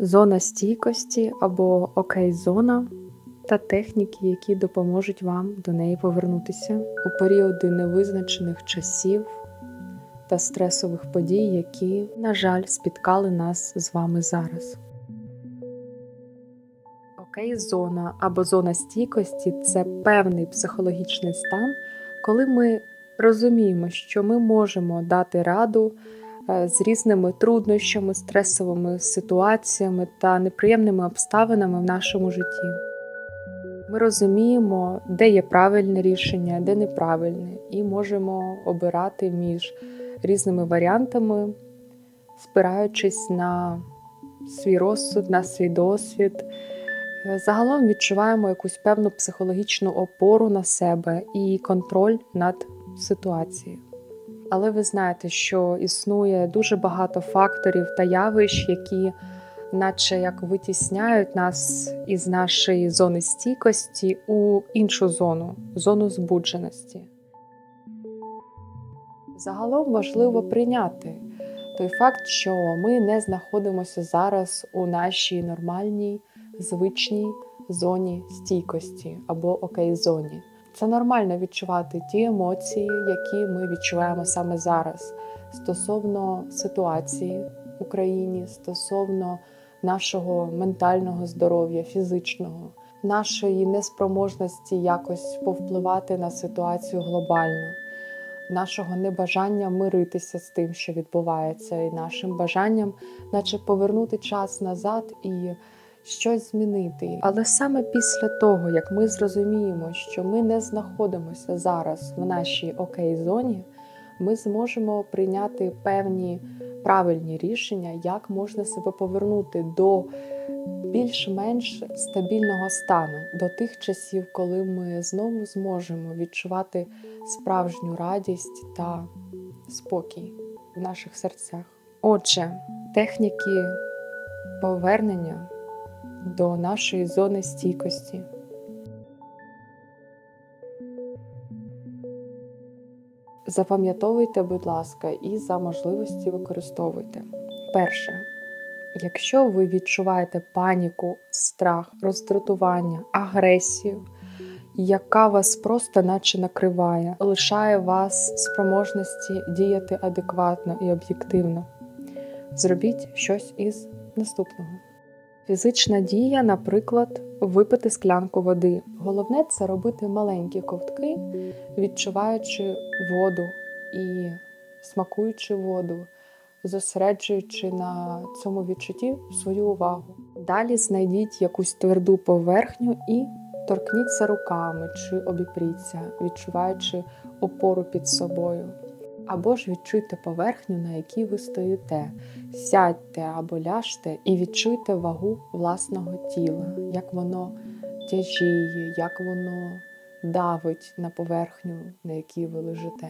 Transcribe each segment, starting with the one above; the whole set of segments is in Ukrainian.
зона стійкості або окей-зона та техніки, які допоможуть вам до неї повернутися у періоди невизначених часів та стресових подій, які, на жаль, спіткали нас з вами зараз. Окей-зона або зона стійкості це певний психологічний стан, коли ми розуміємо, що ми можемо дати раду з різними труднощами, стресовими ситуаціями та неприємними обставинами в нашому житті. Ми розуміємо, де є правильне рішення, де неправильне, і можемо обирати між різними варіантами, спираючись на свій розсуд, на свій досвід. Загалом відчуваємо якусь певну психологічну опору на себе і контроль над ситуацією. Але ви знаєте, що існує дуже багато факторів та явищ, які, наче як витісняють нас із нашої зони стійкості у іншу зону зону збудженості. Загалом важливо прийняти той факт, що ми не знаходимося зараз у нашій нормальній, звичній зоні стійкості або окей-зоні. Це нормально відчувати ті емоції, які ми відчуваємо саме зараз стосовно ситуації в Україні, стосовно нашого ментального здоров'я, фізичного, нашої неспроможності якось повпливати на ситуацію глобально, нашого небажання миритися з тим, що відбувається, і нашим бажанням, наче повернути час назад і щось змінити. Але саме після того, як ми зрозуміємо, що ми не знаходимося зараз в нашій окей-зоні, ми зможемо прийняти певні правильні рішення, як можна себе повернути до більш-менш стабільного стану, до тих часів, коли ми знову зможемо відчувати справжню радість та спокій в наших серцях. Отже, техніки повернення до нашої зони стійкості. Запам'ятовуйте, будь ласка, і за можливості використовуйте. Перше, якщо ви відчуваєте паніку, страх, роздратування, агресію, яка вас просто наче накриває, лишає вас спроможності діяти адекватно і об'єктивно, зробіть щось із наступного. Фізична дія, наприклад, випити склянку води. Головне це робити маленькі ковтки, відчуваючи воду і смакуючи воду, зосереджуючи на цьому відчутті свою увагу. Далі знайдіть якусь тверду поверхню і торкніться руками чи обіпріться, відчуваючи опору під собою або ж відчуйте поверхню, на якій ви стоїте. Сядьте або ляжте і відчуйте вагу власного тіла, як воно тяжіє, як воно давить на поверхню, на якій ви лежите.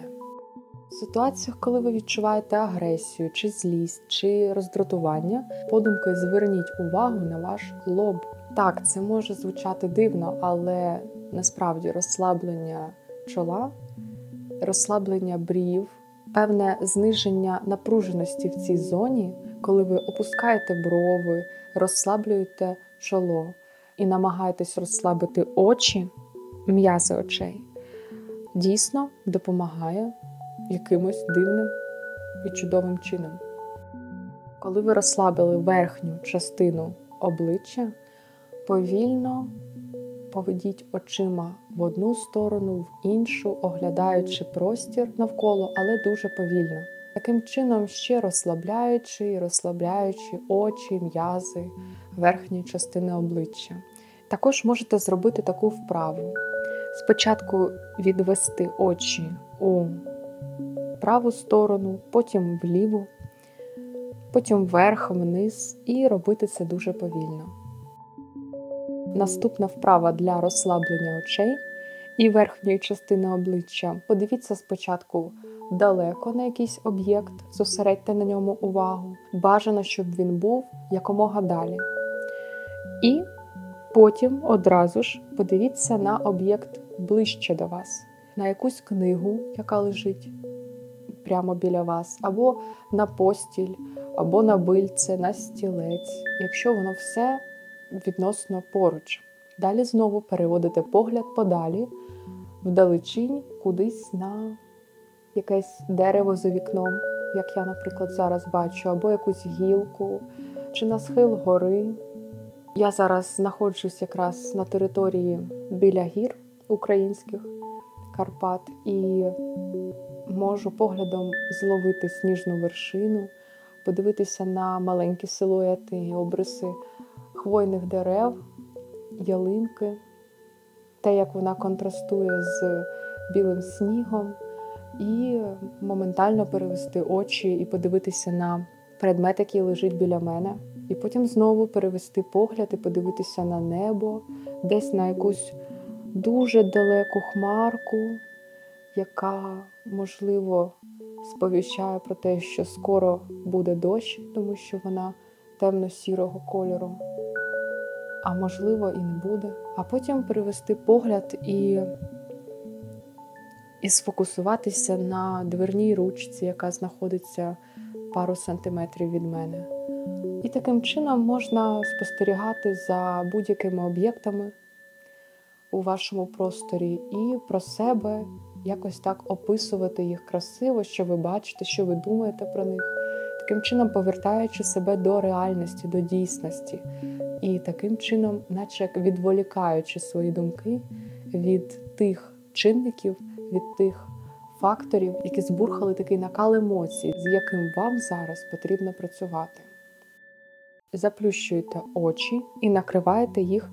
В ситуаціях, коли ви відчуваєте агресію, чи злість, чи роздратування, подумки зверніть увагу на ваш лоб. Так, це може звучати дивно, але насправді розслаблення чола, розслаблення брів, певне зниження напруженості в цій зоні, коли ви опускаєте брови, розслаблюєте чоло і намагаєтесь розслабити очі, м'язи очей, дійсно допомагає якимось дивним і чудовим чином. Коли ви розслабили верхню частину обличчя, повільно поведіть очима в одну сторону, в іншу, оглядаючи простір навколо, але дуже повільно. Таким чином, ще розслабляючи і розслабляючи очі, м'язи, верхньої частини обличчя. Також можете зробити таку вправу. Спочатку відвести очі у праву сторону, потім вліву, потім вверх, вниз, і робити це дуже повільно. Наступна вправа для розслаблення очей і верхньої частини обличчя. Подивіться спочатку далеко на якийсь об'єкт, зосередьте на ньому увагу. Бажано, щоб він був якомога далі. І потім одразу ж подивіться на об'єкт ближче до вас, на якусь книгу, яка лежить прямо біля вас, або на постіль, або на бильце, на стілець, якщо воно все відносно поруч. Далі знову переводите погляд подалі, вдалечінь, кудись на якесь дерево за вікном, як я, наприклад, зараз бачу, або якусь гілку, чи на схил гори. Я зараз знаходжусь якраз на території біля гір українських Карпат і можу поглядом зловити сніжну вершину, подивитися на маленькі силуети і обриси хвойних дерев, ялинки, те, як вона контрастує з білим снігом, і моментально перевести очі і подивитися на предмет, який лежить біля мене. І потім знову перевести погляд і подивитися на небо, десь на якусь дуже далеку хмарку, яка, можливо, сповіщає про те, що скоро буде дощ, тому що вона темно-сірого кольору, а можливо, і не буде. А потім перевести погляд і і сфокусуватися на дверній ручці, яка знаходиться пару сантиметрів від мене. І таким чином можна спостерігати за будь-якими об'єктами у вашому просторі і про себе якось так описувати їх красиво, що ви бачите, що ви думаєте про них, таким чином повертаючи себе до реальності, до дійсності, і таким чином, наче як відволікаючи свої думки від тих чинників, від тих факторів, які збурхали такий накал емоцій, з яким вам зараз потрібно працювати. Заплющуєте очі і накриваєте їх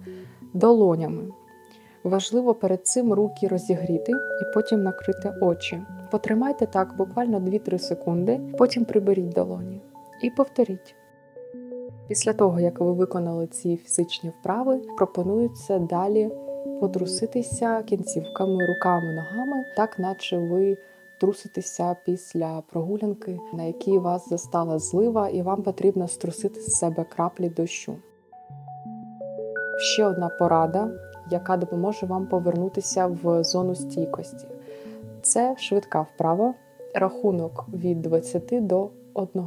долонями. Важливо перед цим руки розігріти і потім накрити очі. Потримайте так буквально 2-3 секунди, потім приберіть долоні і повторіть. Після того, як ви виконали ці фізичні вправи, пропонується далі потруситися кінцівками, руками, ногами, так наче ви труситеся після прогулянки, на якій вас застала злива, і вам потрібно струсити з себе краплі дощу. Ще одна порада, яка допоможе вам повернутися в зону стійкості. Це швидка вправа, рахунок від 20 до 1.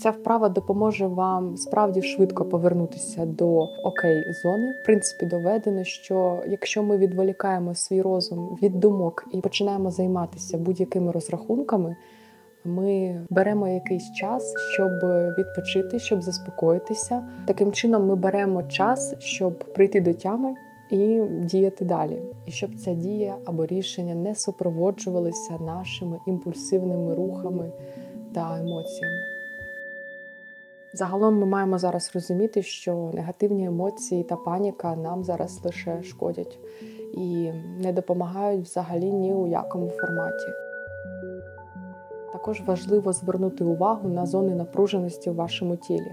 Ця вправа допоможе вам справді швидко повернутися до окей-зони. В принципі, доведено, що якщо ми відволікаємо свій розум від думок і починаємо займатися будь-якими розрахунками, ми беремо якийсь час, щоб відпочити, щоб заспокоїтися. Таким чином, ми беремо час, щоб прийти до тями і діяти далі, і щоб ця дія або рішення не супроводжувалися нашими імпульсивними рухами та емоціями. Загалом ми маємо зараз розуміти, що негативні емоції та паніка нам зараз лише шкодять і не допомагають взагалі ні у якому форматі. Також важливо звернути увагу на зони напруженості в вашому тілі,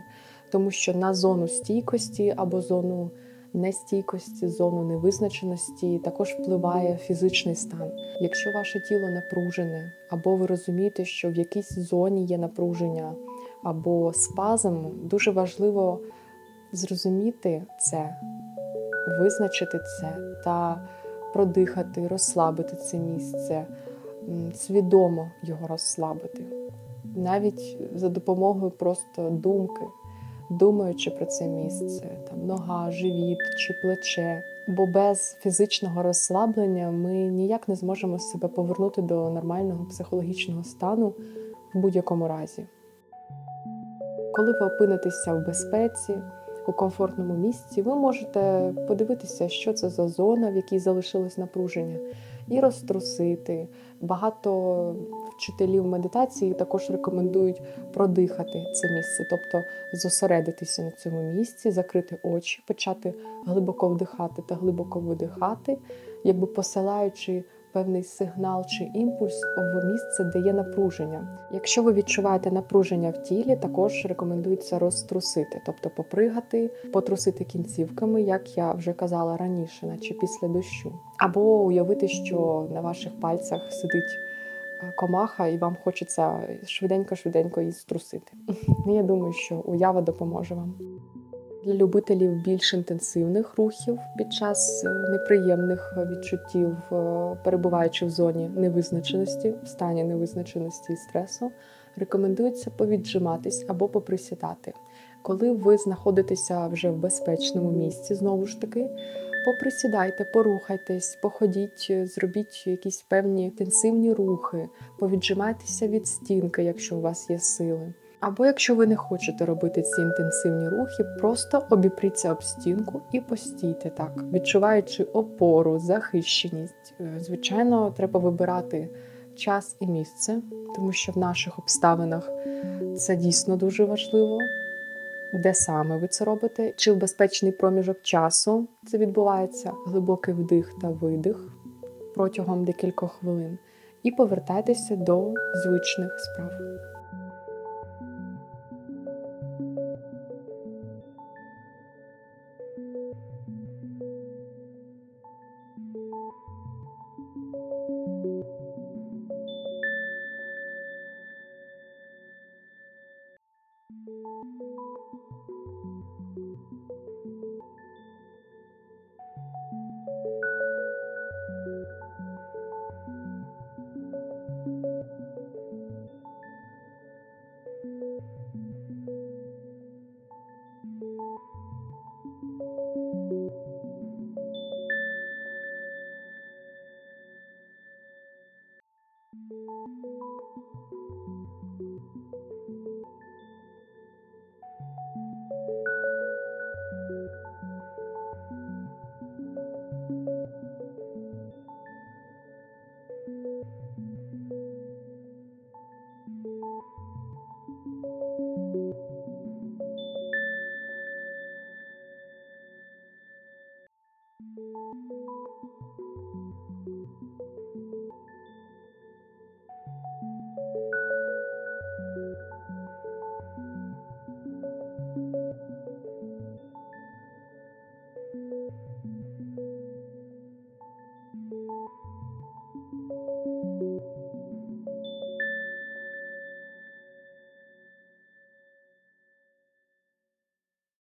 тому що на зону стійкості або зону нестійкості, зону невизначеності також впливає фізичний стан. Якщо ваше тіло напружене, або ви розумієте, що в якійсь зоні є напруження або спазм, дуже важливо зрозуміти це, визначити це та продихати, розслабити це місце, свідомо його розслабити, навіть за допомогою просто думки думаючи про це місце, там нога, живіт чи плече. Бо без фізичного розслаблення ми ніяк не зможемо себе повернути до нормального психологічного стану в будь-якому разі. Коли ви опинитеся в безпеці, у комфортному місці, ви можете подивитися, що це за зона, в якій залишилось напруження, і розтрусити. Багато вчителів медитації також рекомендують продихати це місце, тобто зосередитися на цьому місці, закрити очі, почати глибоко вдихати та глибоко видихати, якби посилаючи певний сигнал чи імпульс в місце, де є напруження. Якщо ви відчуваєте напруження в тілі, також рекомендується розтрусити, тобто попригати, потрусити кінцівками, як я вже казала раніше, наче після дощу, або уявити, що на ваших пальцях сидить. Е, комаха, і вам хочеться швиденько-швиденько її струсити. Я думаю, що уява допоможе вам для любителів більш інтенсивних рухів під час е, неприємних відчуттів, е, перебуваючи в зоні невизначеності, в стані невизначеності і стресу, рекомендується повіджиматись або поприсідати. Коли ви знаходитеся вже в безпечному місці, знову ж таки, поприсідайте, порухайтесь, походіть, зробіть якісь певні інтенсивні рухи, повіджимайтеся від стінки, якщо у вас є сили. Або якщо ви не хочете робити ці інтенсивні рухи, просто обіпріться об стінку і постійте так, відчуваючи опору, захищеність. Е, звичайно, треба вибирати час і місце, тому що в наших обставинах це дійсно дуже важливо. Де саме ви це робите? Чи в безпечний проміжок часу це відбувається глибокий вдих та видих протягом декількох хвилин, і повертайтеся до звичних справ.